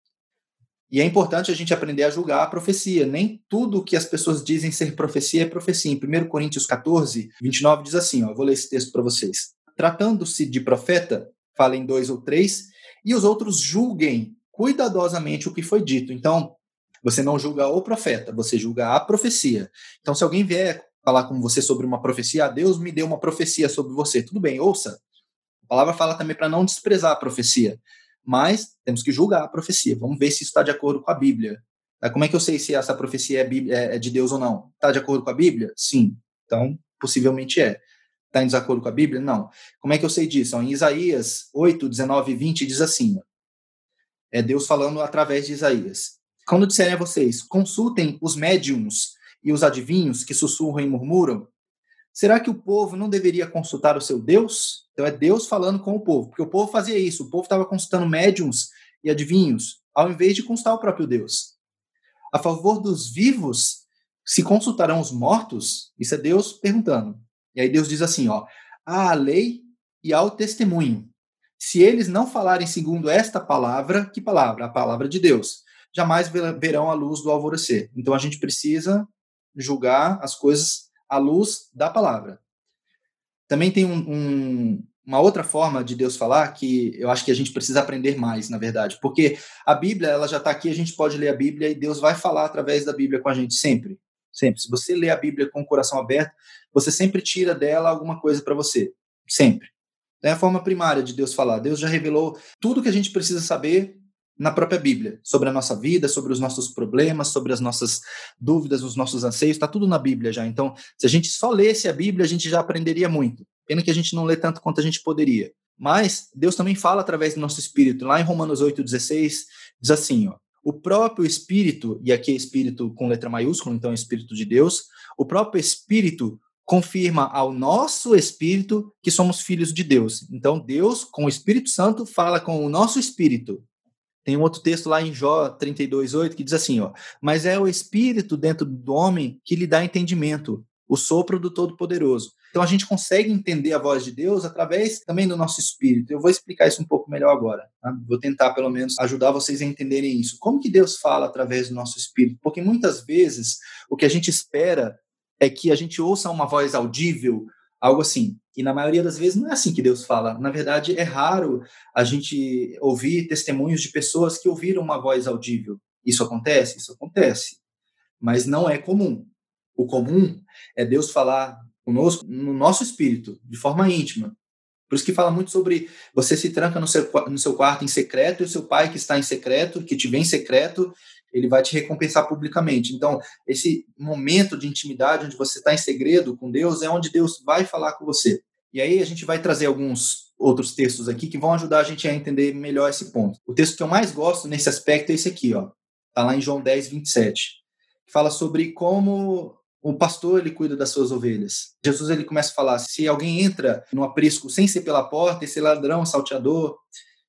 E é importante a gente aprender a julgar a profecia. Nem tudo que as pessoas dizem ser profecia é profecia. Em 1 Coríntios 14, 29 diz assim, ó, vou ler esse texto para vocês. Tratando-se de profeta, falem dois ou três, e os outros julguem cuidadosamente o que foi dito. Então, você não julga o profeta, você julga a profecia. Então, se alguém vier falar com você sobre uma profecia, ah, Deus me deu uma profecia sobre você, tudo bem, ouça. A palavra fala também para não desprezar a profecia mas temos que julgar a profecia. Vamos ver se isso está de acordo com a Bíblia. Tá, como é que eu sei se essa profecia é, é, é de Deus ou não? Está de acordo com a Bíblia? Sim. Então, possivelmente é. Está em desacordo com a Bíblia? Não. Como é que eu sei disso? Em Isaías 8, 19 e 20 diz assim: é Deus falando através de Isaías. Quando disserem a vocês, consultem os médiums e os adivinhos que sussurram e murmuram, será que o povo não deveria consultar o seu Deus? Então é Deus falando com o povo, porque o povo fazia isso, o povo estava consultando médiums e adivinhos, ao invés de consultar o próprio Deus. A favor dos vivos, se consultarão os mortos? Isso é Deus perguntando. E aí Deus diz assim, ó, há a lei e ao testemunho. Se eles não falarem segundo esta palavra, que palavra? A palavra de Deus. Jamais verão a luz do alvorecer. Então a gente precisa julgar as coisas à luz da palavra. Também tem um, um, uma outra forma de Deus falar que eu acho que a gente precisa aprender mais, na verdade, porque a Bíblia ela já está aqui, a gente pode ler a Bíblia e Deus vai falar através da Bíblia com a gente sempre, sempre. Se você lê a Bíblia com o coração aberto, você sempre tira dela alguma coisa para você, sempre. É a forma primária de Deus falar. Deus já revelou tudo que a gente precisa saber na própria Bíblia, sobre a nossa vida, sobre os nossos problemas, sobre as nossas dúvidas, os nossos anseios, está tudo na Bíblia já. Então, se a gente só lesse a Bíblia, a gente já aprenderia muito. Pena que a gente não lê tanto quanto a gente poderia. Mas Deus também fala através do nosso espírito. Lá em Romanos 8,16, diz assim: ó, o próprio Espírito, e aqui é Espírito com letra maiúscula, então é Espírito de Deus, o próprio Espírito confirma ao nosso espírito que somos filhos de Deus. Então, Deus, com o Espírito Santo, fala com o nosso espírito tem um outro texto lá em Jó 32:8 que diz assim, ó: "Mas é o espírito dentro do homem que lhe dá entendimento, o sopro do Todo-Poderoso". Então a gente consegue entender a voz de Deus através também do nosso espírito. Eu vou explicar isso um pouco melhor agora. Tá? Vou tentar pelo menos ajudar vocês a entenderem isso. Como que Deus fala através do nosso espírito? Porque muitas vezes o que a gente espera é que a gente ouça uma voz audível, algo assim. E na maioria das vezes não é assim que Deus fala. Na verdade, é raro a gente ouvir testemunhos de pessoas que ouviram uma voz audível. Isso acontece? Isso acontece. Mas não é comum. O comum é Deus falar conosco no nosso espírito, de forma íntima. Por isso que fala muito sobre você se tranca no seu, no seu quarto em secreto e o seu pai que está em secreto, que te vê em secreto, ele vai te recompensar publicamente. Então, esse momento de intimidade onde você está em segredo com Deus é onde Deus vai falar com você. E aí a gente vai trazer alguns outros textos aqui que vão ajudar a gente a entender melhor esse ponto. O texto que eu mais gosto nesse aspecto é esse aqui, ó. Tá lá em João 10, 27. Que fala sobre como o pastor ele cuida das suas ovelhas. Jesus ele começa a falar: se alguém entra no aprisco sem ser pela porta, esse ladrão, salteador,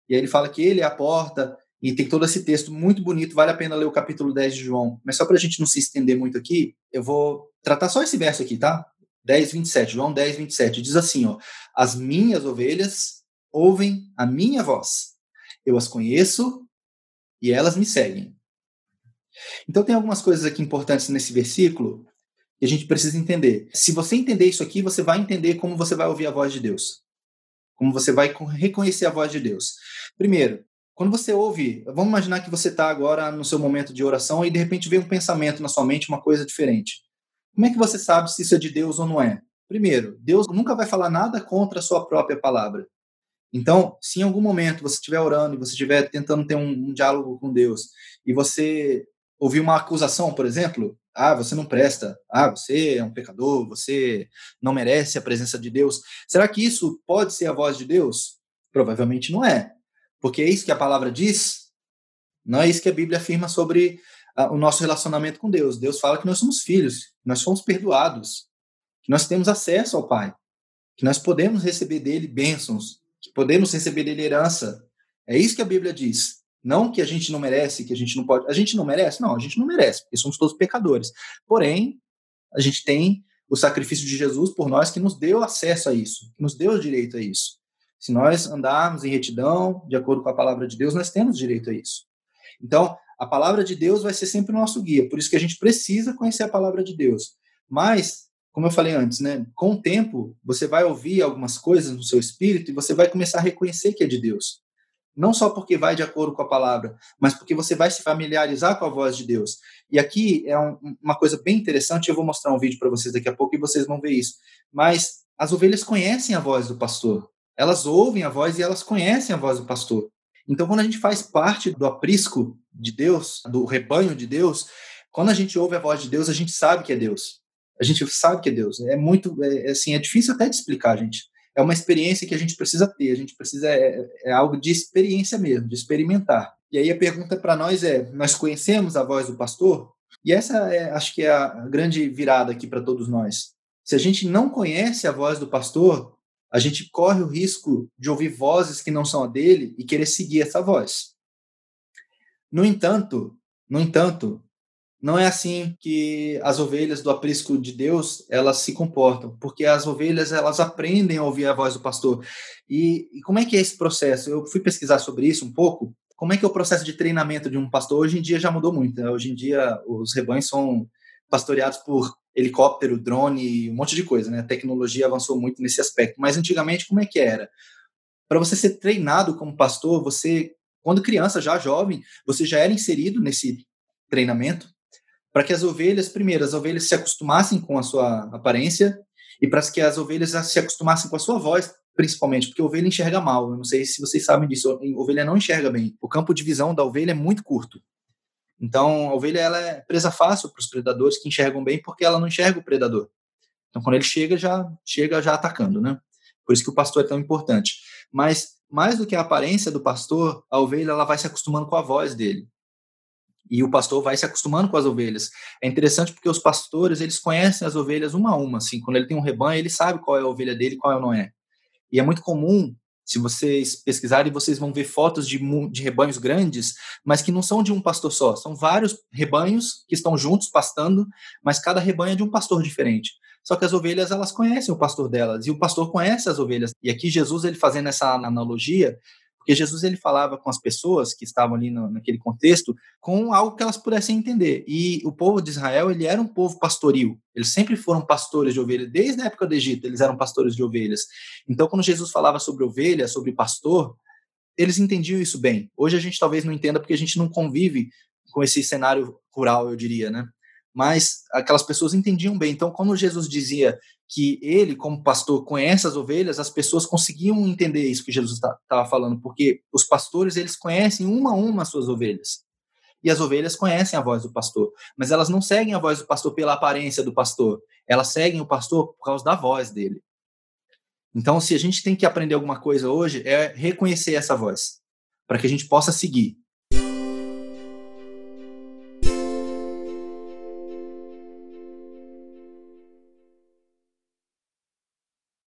e aí ele fala que ele é a porta, e tem todo esse texto muito bonito, vale a pena ler o capítulo 10 de João. Mas só para a gente não se estender muito aqui, eu vou tratar só esse verso aqui, tá? 10, 27, João 10, 27. Diz assim: ó, As minhas ovelhas ouvem a minha voz. Eu as conheço e elas me seguem. Então tem algumas coisas aqui importantes nesse versículo que a gente precisa entender. Se você entender isso aqui, você vai entender como você vai ouvir a voz de Deus. Como você vai reconhecer a voz de Deus. Primeiro, quando você ouve, vamos imaginar que você está agora no seu momento de oração e de repente vem um pensamento na sua mente, uma coisa diferente. Como é que você sabe se isso é de Deus ou não é? Primeiro, Deus nunca vai falar nada contra a sua própria palavra. Então, se em algum momento você estiver orando e você estiver tentando ter um, um diálogo com Deus e você ouvir uma acusação, por exemplo, ah, você não presta, ah, você é um pecador, você não merece a presença de Deus. Será que isso pode ser a voz de Deus? Provavelmente não é, porque é isso que a palavra diz, não é isso que a Bíblia afirma sobre uh, o nosso relacionamento com Deus. Deus fala que nós somos filhos, que nós somos perdoados, que nós temos acesso ao Pai, que nós podemos receber dele bênçãos, que podemos receber dele herança. É isso que a Bíblia diz. Não que a gente não merece, que a gente não pode. A gente não merece? Não, a gente não merece, porque somos todos pecadores. Porém, a gente tem o sacrifício de Jesus por nós que nos deu acesso a isso, que nos deu o direito a isso. Se nós andarmos em retidão, de acordo com a palavra de Deus, nós temos direito a isso. Então, a palavra de Deus vai ser sempre o nosso guia, por isso que a gente precisa conhecer a palavra de Deus. Mas, como eu falei antes, né, com o tempo, você vai ouvir algumas coisas no seu espírito e você vai começar a reconhecer que é de Deus. Não só porque vai de acordo com a palavra, mas porque você vai se familiarizar com a voz de Deus. E aqui é um, uma coisa bem interessante, eu vou mostrar um vídeo para vocês daqui a pouco e vocês vão ver isso. Mas as ovelhas conhecem a voz do pastor. Elas ouvem a voz e elas conhecem a voz do pastor. Então, quando a gente faz parte do aprisco de Deus, do rebanho de Deus, quando a gente ouve a voz de Deus, a gente sabe que é Deus. A gente sabe que é Deus. É muito, é, assim, é difícil até de explicar, gente é uma experiência que a gente precisa ter, a gente precisa, é, é algo de experiência mesmo, de experimentar. E aí a pergunta para nós é: nós conhecemos a voz do pastor? E essa é, acho que é a grande virada aqui para todos nós. Se a gente não conhece a voz do pastor, a gente corre o risco de ouvir vozes que não são a dele e querer seguir essa voz. No entanto, no entanto, não é assim que as ovelhas do aprisco de Deus elas se comportam, porque as ovelhas elas aprendem a ouvir a voz do pastor. E, e, como é que é esse processo? Eu fui pesquisar sobre isso um pouco. Como é que é o processo de treinamento de um pastor? Hoje em dia já mudou muito. Né? Hoje em dia os rebanhos são pastoreados por helicóptero, drone, um monte de coisa. Né? A tecnologia avançou muito nesse aspecto. Mas antigamente como é que era? Para você ser treinado como pastor, você quando criança, já jovem, você já era inserido nesse treinamento para que as ovelhas, primeiro, as ovelhas se acostumassem com a sua aparência e para que as ovelhas se acostumassem com a sua voz, principalmente, porque a ovelha enxerga mal. Eu não sei se vocês sabem disso, a ovelha não enxerga bem. O campo de visão da ovelha é muito curto. Então, a ovelha ela é presa fácil para os predadores que enxergam bem, porque ela não enxerga o predador. Então, quando ele chega, já chega já atacando, né? Por isso que o pastor é tão importante. Mas mais do que a aparência do pastor, a ovelha ela vai se acostumando com a voz dele e o pastor vai se acostumando com as ovelhas. É interessante porque os pastores, eles conhecem as ovelhas uma a uma, assim, quando ele tem um rebanho, ele sabe qual é a ovelha dele qual não é. E é muito comum, se vocês pesquisarem, vocês vão ver fotos de, de rebanhos grandes, mas que não são de um pastor só, são vários rebanhos que estão juntos pastando, mas cada rebanho é de um pastor diferente. Só que as ovelhas, elas conhecem o pastor delas, e o pastor conhece as ovelhas. E aqui Jesus, ele fazendo essa analogia, Porque Jesus ele falava com as pessoas que estavam ali no, naquele contexto com algo que elas pudessem entender. E o povo de Israel, ele era um povo pastoril. Eles sempre foram pastores de ovelhas. Desde a época do Egito, eles eram pastores de ovelhas. Então, quando Jesus falava sobre ovelha, sobre pastor, eles entendiam isso bem. Hoje a gente talvez não entenda porque a gente não convive com esse cenário rural, eu diria, né? Mas aquelas pessoas entendiam bem. Então, quando Jesus dizia que ele, como pastor, conhece as ovelhas, as pessoas conseguiam entender isso que Jesus estava tá, falando, porque os pastores, eles conhecem uma a uma as suas ovelhas. E as ovelhas conhecem a voz do pastor, mas elas não seguem a voz do pastor pela aparência do pastor, elas seguem o pastor por causa da voz dele. Então, se a gente tem que aprender alguma coisa hoje, é reconhecer essa voz, para que a gente possa seguir.